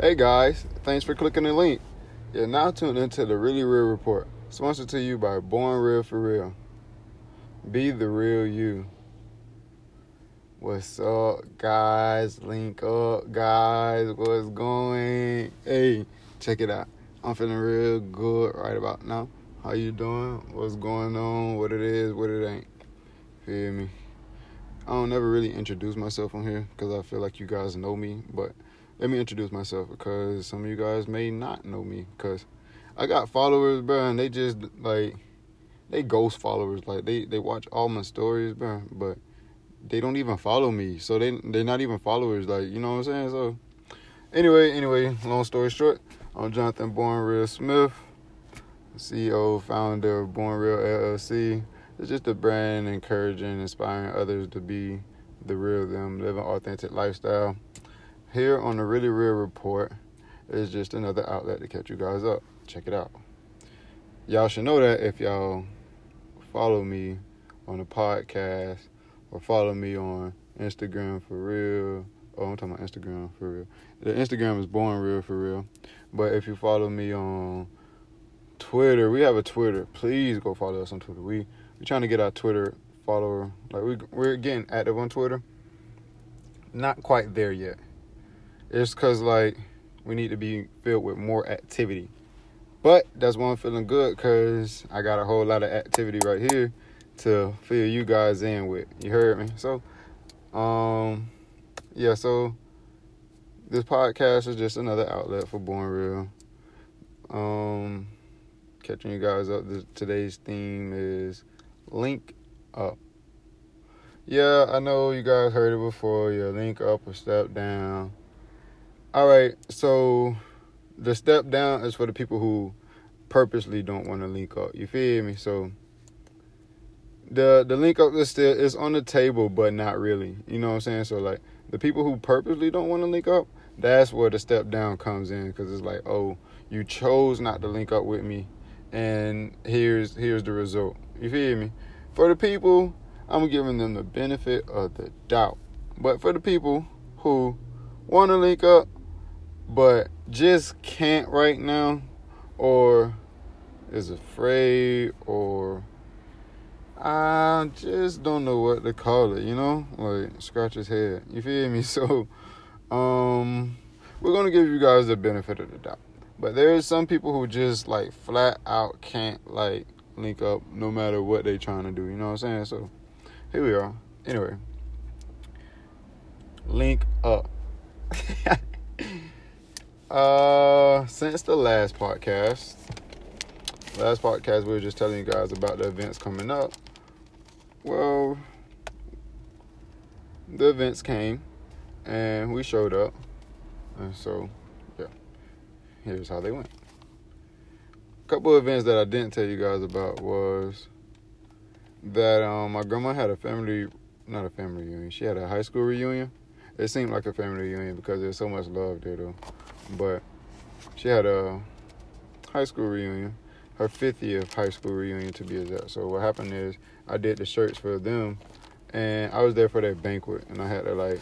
Hey guys, thanks for clicking the link. You're now tuned into the Really Real Report, sponsored to you by Born Real for Real. Be the real you. What's up, guys? Link up, guys. What's going? Hey, check it out. I'm feeling real good right about now. How you doing? What's going on? What it is? What it ain't? Feel me? I don't never really introduce myself on here because I feel like you guys know me, but let me introduce myself because some of you guys may not know me because I got followers, bro, and they just like they ghost followers. Like they they watch all my stories, bro, but they don't even follow me. So they they're not even followers. Like you know what I'm saying? So anyway, anyway, long story short, I'm Jonathan Born Real Smith, CEO, founder of Born Real LLC. It's just a brand encouraging, inspiring others to be the real them, live an authentic lifestyle here on the Really Real Report is just another outlet to catch you guys up. Check it out. Y'all should know that if y'all follow me on the podcast or follow me on Instagram for real. Oh, I'm talking about Instagram for real. The Instagram is born real for real. But if you follow me on Twitter, we have a Twitter. Please go follow us on Twitter. We we trying to get our Twitter follower like we we're getting active on Twitter. Not quite there yet it's because like we need to be filled with more activity. But that's why I'm feeling good because I got a whole lot of activity right here to fill you guys in with. You heard me? So, um, yeah. So this podcast is just another outlet for Born Real. Um, catching you guys up. This, today's theme is link up. Yeah, I know you guys heard it before. Yeah, link up or step down. All right, so the step down is for the people who purposely don't want to link up. You feel me? So the the link up is still is on the table, but not really. You know what I'm saying? So like the people who purposely don't want to link up, that's where the step down comes in because it's like, oh, you chose not to link up with me, and here's here's the result. You feel me? For the people, I'm giving them the benefit of the doubt. But for the people who want to link up, but just can't right now or is afraid or I just don't know what to call it, you know? Like scratch his head. You feel me? So um we're gonna give you guys the benefit of the doubt. But there's some people who just like flat out can't like link up no matter what they trying to do, you know what I'm saying? So here we are. Anyway. Link up. Uh, since the last podcast, last podcast we were just telling you guys about the events coming up. Well, the events came, and we showed up, and so yeah, here's how they went. A couple of events that I didn't tell you guys about was that um, my grandma had a family, not a family reunion. She had a high school reunion. It seemed like a family reunion because there's so much love there, though. But she had a high school reunion, her 50th high school reunion to be exact. So what happened is I did the shirts for them, and I was there for that banquet, and I had to like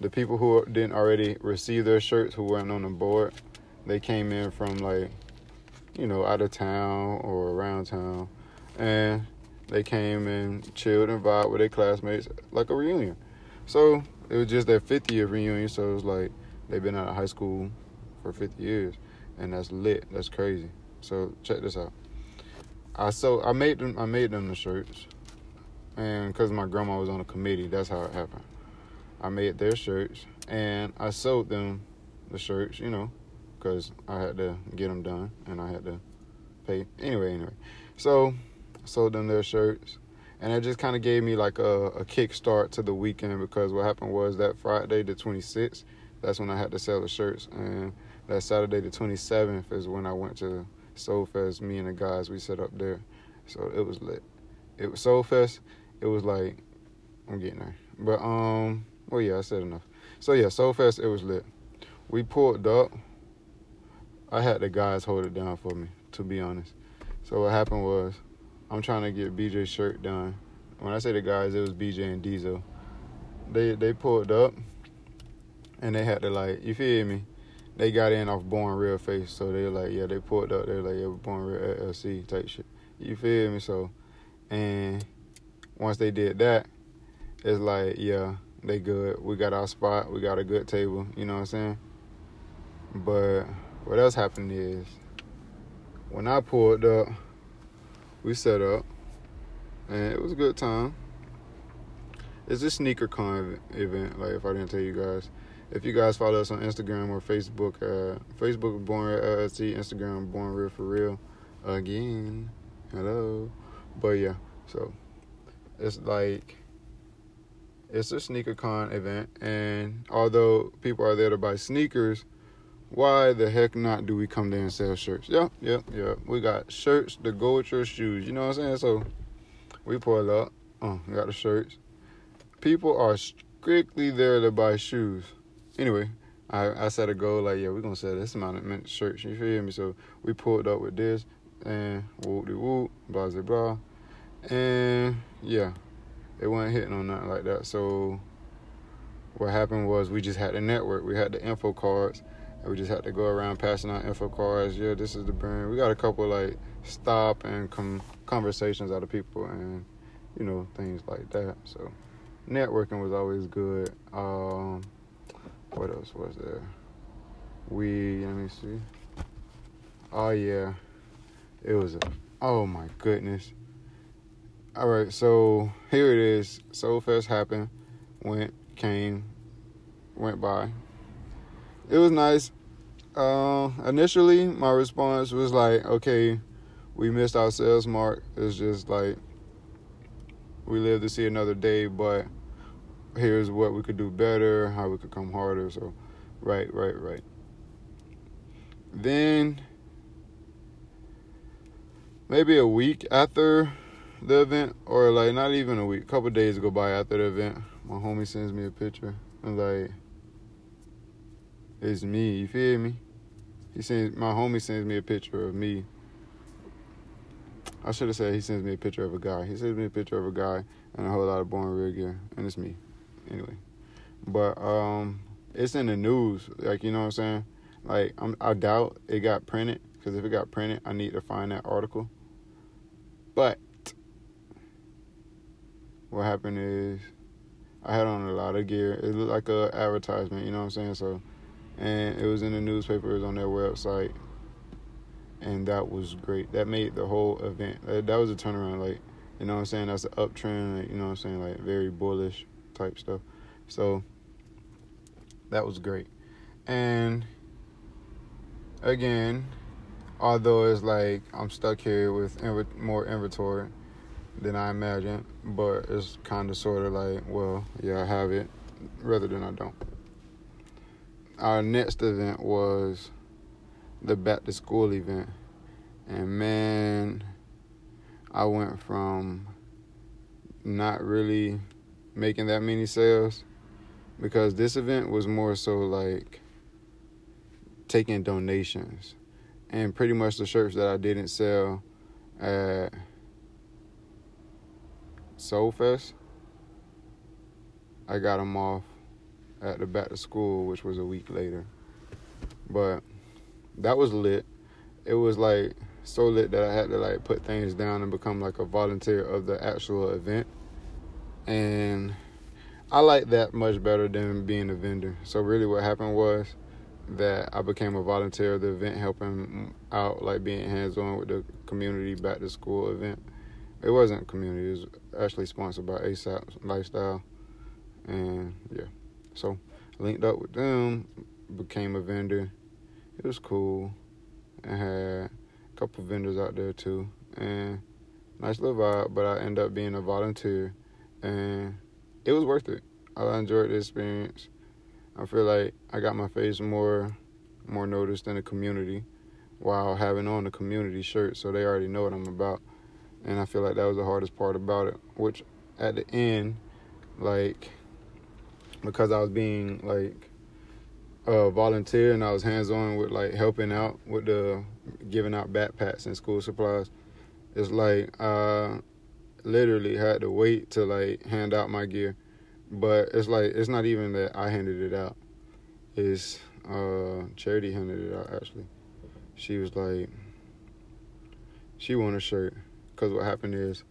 the people who didn't already receive their shirts who weren't on the board. They came in from like you know out of town or around town, and they came and chilled and vibed with their classmates like a reunion. So it was just their 50th reunion, so it was like They've been out of high school for 50 years, and that's lit. That's crazy. So check this out. I so I made them. I made them the shirts, and because my grandma was on a committee, that's how it happened. I made their shirts, and I sold them the shirts. You know, because I had to get them done, and I had to pay. Anyway, anyway, so I sold them their shirts and it just kind of gave me like a, a kickstart to the weekend because what happened was that Friday the 26th that's when I had to sell the shirts. And that Saturday, the 27th, is when I went to Soul Fest. Me and the guys, we set up there. So it was lit. It was Soul Fest. It was like, I'm getting there. But, um, well, yeah, I said enough. So, yeah, Soul Fest, it was lit. We pulled up. I had the guys hold it down for me, to be honest. So, what happened was, I'm trying to get BJ's shirt done. When I say the guys, it was BJ and Diesel. They they pulled up and they had to like you feel me they got in off Born Real Face, so they're like, yeah, they pulled up. They're like, yeah, Born Real LLC type shit. You feel me? So, and once they did that, it's like, yeah, they good. We got our spot. We got a good table. You know what I'm saying? But what else happened is when I pulled up, we set up, and it was a good time. It's a sneaker con event. Like if I didn't tell you guys, if you guys follow us on Instagram or Facebook, uh, Facebook Born Real LLC, Instagram Born Real for Real. Again, hello. But yeah, so it's like it's a sneaker con event, and although people are there to buy sneakers, why the heck not do we come there and sell shirts? Yep, yep, yep. We got shirts to go with your shoes. You know what I'm saying? So we pull up. Oh, we got the shirts. People are strictly there to buy shoes. Anyway, I, I set a goal like, yeah, we're gonna sell this amount of shirts. You feel me? So we pulled up with this and whoop de whoop, blah blah blah. And yeah, it wasn't hitting on nothing like that. So what happened was we just had the network. We had the info cards. And we just had to go around passing out info cards. Yeah, this is the brand. We got a couple like stop and com- conversations out of people and you know things like that. So networking was always good. Um, what else was there? We let me see. Oh yeah, it was a. Oh my goodness. All right, so here it is. Soul Fest happened, went, came, went by. It was nice. Uh, initially, my response was like, okay, we missed our sales mark. It's just like we live to see another day, but here's what we could do better, how we could come harder. So, right, right, right. Then, maybe a week after the event, or like not even a week, a couple days go by after the event, my homie sends me a picture and like, it's me. You feel me? He sends my homie sends me a picture of me. I should have said he sends me a picture of a guy. He sends me a picture of a guy and a whole lot of born real gear, and it's me. Anyway, but um, it's in the news. Like you know what I'm saying? Like I'm, I doubt it got printed because if it got printed, I need to find that article. But what happened is I had on a lot of gear. It looked like a advertisement, you know what I'm saying? So, and it was in the newspaper, it was on their website, and that was great. That made the whole event. That was a turnaround, like you know what I'm saying. That's an uptrend, like, you know what I'm saying, like very bullish type stuff. So that was great, and again, although it's like I'm stuck here with more inventory than I imagined, but it's kind of sort of like, well, yeah, I have it, rather than I don't. Our next event was the back to school event, and man, I went from not really making that many sales because this event was more so like taking donations and pretty much the shirts that I didn't sell at Soulfest, I got them off at the back to school, which was a week later. But that was lit. It was like so lit that I had to like put things down and become like a volunteer of the actual event. And I like that much better than being a vendor. So really what happened was that I became a volunteer of the event helping out like being hands on with the community back to school event. It wasn't community. It was actually sponsored by ASAP Lifestyle, and yeah, so linked up with them, became a vendor. It was cool. I had a couple vendors out there too, and nice little vibe. But I ended up being a volunteer, and it was worth it. I enjoyed the experience. I feel like I got my face more more noticed in the community while having on the community shirt, so they already know what I'm about and I feel like that was the hardest part about it. Which at the end, like because I was being like a volunteer and I was hands on with like helping out with the giving out backpacks and school supplies. It's like I literally had to wait to like hand out my gear, but it's like it's not even that I handed it out. It's Uh, Charity handed it out actually. She was like, she won a shirt because what happened is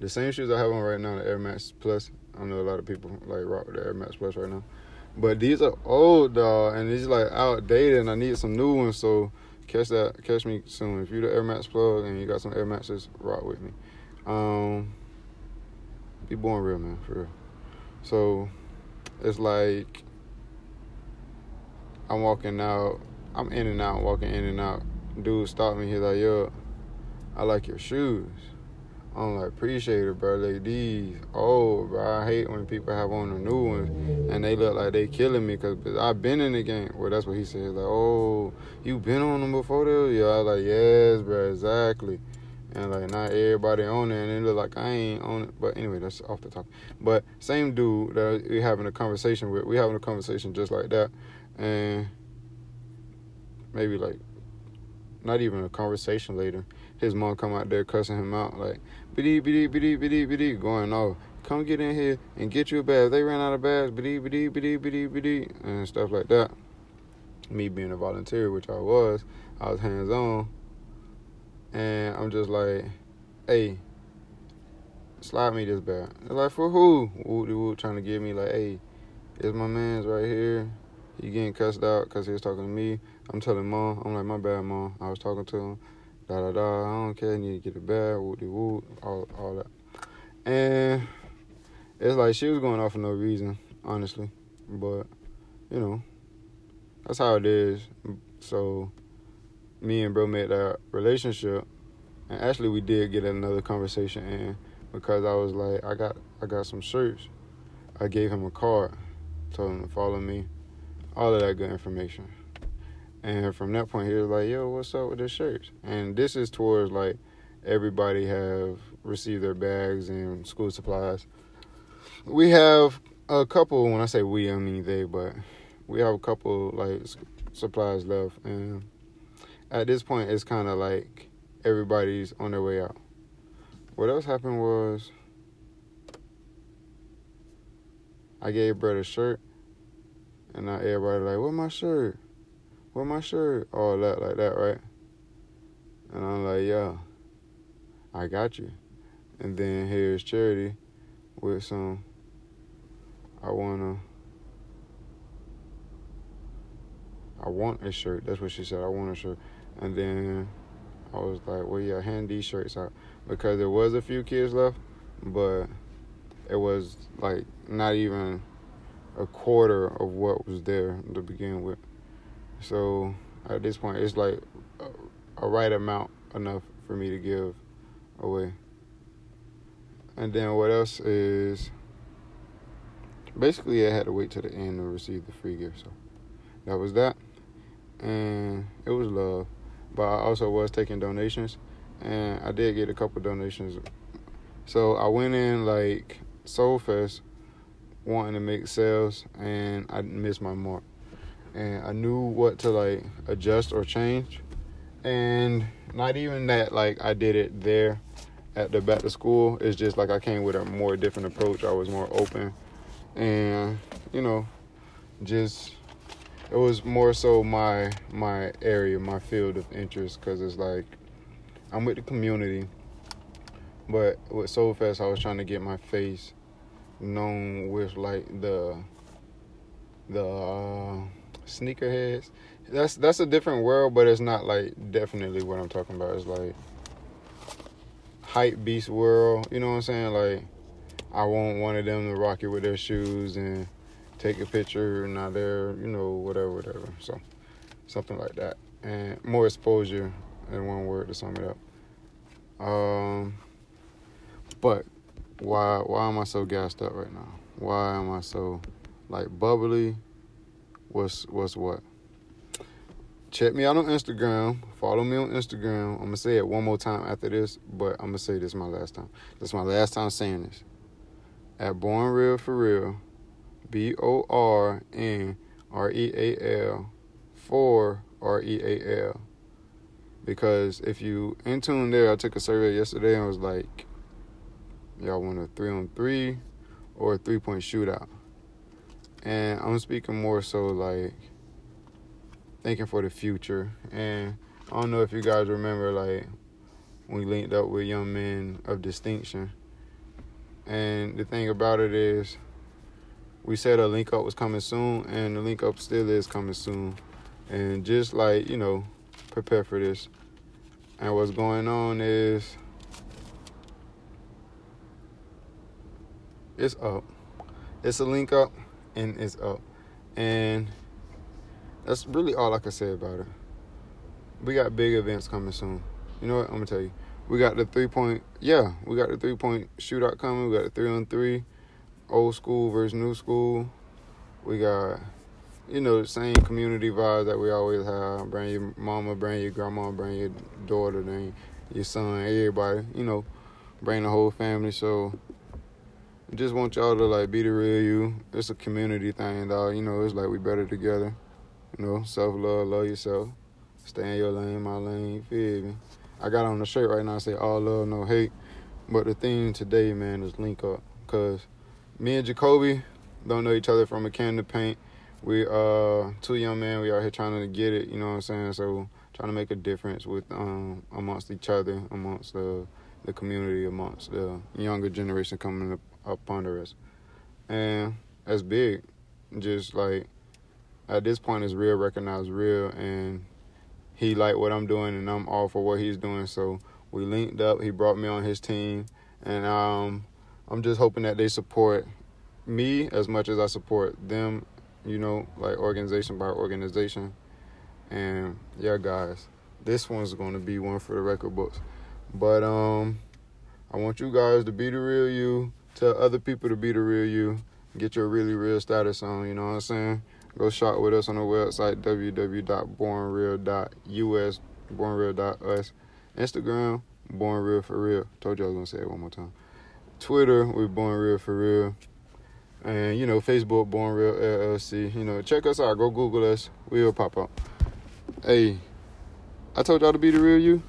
the same shoes I have on right now, the Air Max Plus. I know a lot of people like rock with the Air Max Plus right now, but these are old, dog, and these like outdated, and I need some new ones. So catch that, catch me soon. If you the Air Max plug and you got some Air Maxes, rock with me. Um, be born real, man, for real. So it's like I'm walking out, I'm in and out, walking in and out. Dude stopped me. He's like, "Yo, I like your shoes." I'm like, appreciate it, bro. Like these, oh, bro. I hate when people have on the new ones and they look like they killing me because I've been in the game. Well, that's what he said. Like, oh, you been on them before, though? Yeah, I was like, yes, bro, exactly. And like, not everybody on it, and it look like I ain't on it. But anyway, that's off the top. But same dude that we having a conversation with, we having a conversation just like that, and maybe like, not even a conversation later his mom come out there cussing him out like biddy biddy biddy biddy biddy going off. Come get in here and get you a. If they ran out of bags, biddy biddy biddy biddy biddy and stuff like that. Me being a volunteer, which I was, I was hands on, and I'm just like, hey, slide me this bag. They're like for who? Woody Wood trying to give me like, hey, it's my man's right here. He getting cussed out because he was talking to me. I'm telling mom, I'm like, my bad, mom. I was talking to him da da da. I don't care. I need to get a bag. Woody woo. All all that. And it's like she was going off for no reason, honestly. But you know, that's how it is. So me and bro made that relationship, and actually we did get another conversation in because I was like, I got I got some shirts. I gave him a card, told him to follow me, all of that good information. And from that point, he was like, "Yo, what's up with the shirts?" And this is towards like everybody have received their bags and school supplies. We have a couple. When I say we, I mean they, but we have a couple like supplies left, and at this point, it's kind of like everybody's on their way out. What else happened was I gave Brett a shirt, and now everybody like, "What my shirt?" where my shirt? All that, like that, right? And I'm like, yeah, I got you. And then here's Charity with some, I wanna, I want a shirt. That's what she said. I want a shirt. And then I was like, well, yeah, hand these shirts out. Because there was a few kids left, but it was like not even a quarter of what was there to begin with. So at this point, it's like a, a right amount enough for me to give away. And then what else is basically I had to wait to the end to receive the free gift. So that was that. And it was love. But I also was taking donations and I did get a couple donations. So I went in like Soul Fest wanting to make sales and I missed my mark and I knew what to like adjust or change. And not even that like I did it there at the back to school. It's just like I came with a more different approach. I was more open and you know, just it was more so my my area, my field of interest cuz it's like I'm with the community. But with Soul Fest I was trying to get my face known with like the the uh, sneakerheads. That's that's a different world, but it's not like definitely what I'm talking about. It's like hype beast world. You know what I'm saying? Like I want one of them to rock it with their shoes and take a picture not there, you know, whatever, whatever. So something like that. And more exposure in one word to sum it up. Um but why why am I so gassed up right now? Why am I so like bubbly what's what's what. Check me out on Instagram. Follow me on Instagram. I'm gonna say it one more time after this, but I'm gonna say this my last time. This is my last time saying this. At Born Real for Real, B O R N R E A L for R E A L. Because if you in tune there, I took a survey yesterday and was like, y'all want a three on three or a three point shootout? And I'm speaking more so like thinking for the future. And I don't know if you guys remember, like, we linked up with young men of distinction. And the thing about it is, we said a link up was coming soon, and the link up still is coming soon. And just like, you know, prepare for this. And what's going on is it's up. It's a link up and it's up. And that's really all I can say about it. We got big events coming soon. You know what? I'm gonna tell you. We got the three point yeah, we got the three point shootout coming, we got the three on three, old school versus new school. We got you know, the same community vibes that we always have. Bring your mama, bring your grandma, bring your daughter, then your son, everybody, you know, bring the whole family. So I just want y'all to like be the real you. It's a community thing, dog. You know, it's like we better together. You know, self love, love yourself. Stay in your lane, my lane, you feel me? I got on the shirt right now I say all love, no hate. But the theme today, man, is link up. Cause me and Jacoby don't know each other from a can of paint. We uh two young men we out here trying to get it you know what i'm saying? So trying to make a difference with um amongst each other amongst the the community amongst the younger generation coming up, up under us. And that's big. Just like at this point it's real recognized real and he liked what i'm doing and i'm all for what he's doing. So we linked up. He brought me on his team and um i'm just hoping that they support me as much as i support them you know, like organization by organization. And yeah, guys, this one's going to be one for the record books. But um, I want you guys to be the real you. Tell other people to be the real you. Get your really real status on. You know what I'm saying? Go shop with us on the website www.bornreal.us, bornreal.us. Instagram, Born Real for Real. Told you I was gonna say it one more time. Twitter, we're Born Real for Real and you know Facebook Born Real LLC. You know, check us out. Go Google us. We'll pop up. Hey, I told y'all to be the real you.